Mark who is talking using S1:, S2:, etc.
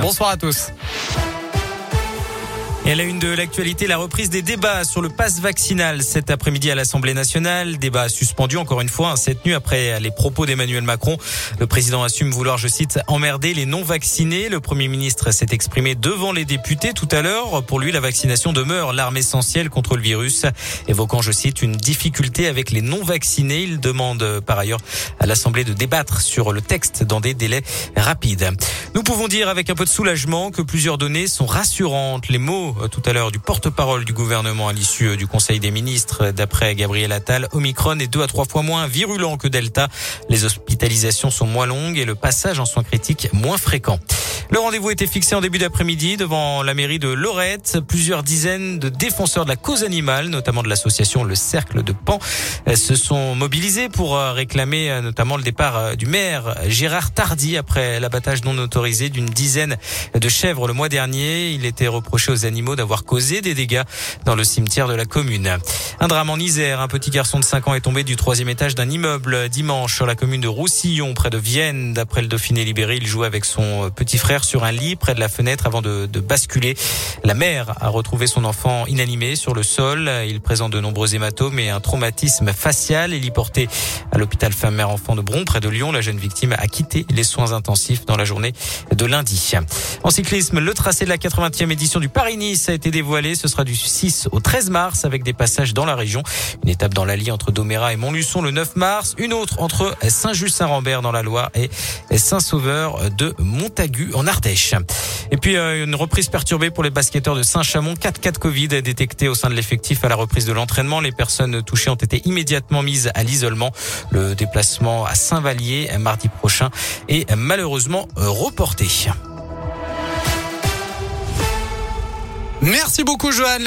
S1: Bonsoir à tous.
S2: Et à la une de l'actualité, la reprise des débats sur le pass vaccinal cet après-midi à l'Assemblée nationale. Débat suspendu encore une fois hein, cette nuit après les propos d'Emmanuel Macron. Le président assume vouloir, je cite, emmerder les non-vaccinés. Le Premier ministre s'est exprimé devant les députés tout à l'heure. Pour lui, la vaccination demeure l'arme essentielle contre le virus, évoquant, je cite, une difficulté avec les non-vaccinés. Il demande par ailleurs à l'Assemblée de débattre sur le texte dans des délais rapides. Nous pouvons dire avec un peu de soulagement que plusieurs données sont rassurantes. Les mots euh, tout à l'heure du porte-parole du gouvernement à l'issue euh, du Conseil des ministres. D'après Gabriel Attal, Omicron est deux à trois fois moins virulent que Delta. Les hospitalisations sont moins longues et le passage en soins critiques moins fréquent. Le rendez-vous était fixé en début d'après-midi devant la mairie de Lorette. Plusieurs dizaines de défenseurs de la cause animale, notamment de l'association Le Cercle de Pan, euh, se sont mobilisés pour réclamer notamment le départ du maire Gérard Tardy après l'abattage non autorisé d'une dizaine de chèvres le mois dernier. Il était reproché aux animaux d'avoir causé des dégâts dans le cimetière de la commune. Un drame en Isère. Un petit garçon de 5 ans est tombé du troisième étage d'un immeuble dimanche sur la commune de Roussillon, près de Vienne. D'après le Dauphiné libéré, il jouait avec son petit frère sur un lit près de la fenêtre avant de, de basculer. La mère a retrouvé son enfant inanimé sur le sol. Il présente de nombreux hématomes et un traumatisme facial. Il y porté à l'hôpital femme-mère-enfant de Bron, près de Lyon. La jeune victime a quitté les soins intensifs dans la journée de lundi. En cyclisme, le tracé de la 80e édition du Paris-Nice a été dévoilé. Ce sera du 6 au 13 mars avec des passages dans la région. Une étape dans l'Allier entre Doméra et Montluçon le 9 mars. Une autre entre Saint-Just-Saint-Rambert dans la Loire et Saint-Sauveur de Montagu en Et puis euh, une reprise perturbée pour les basketteurs de Saint-Chamond. 4 cas de Covid détectés au sein de l'effectif à la reprise de l'entraînement. Les personnes touchées ont été immédiatement mises à l'isolement. Le déplacement à Saint-Vallier mardi prochain est malheureusement reporté.
S1: Merci beaucoup Joanne.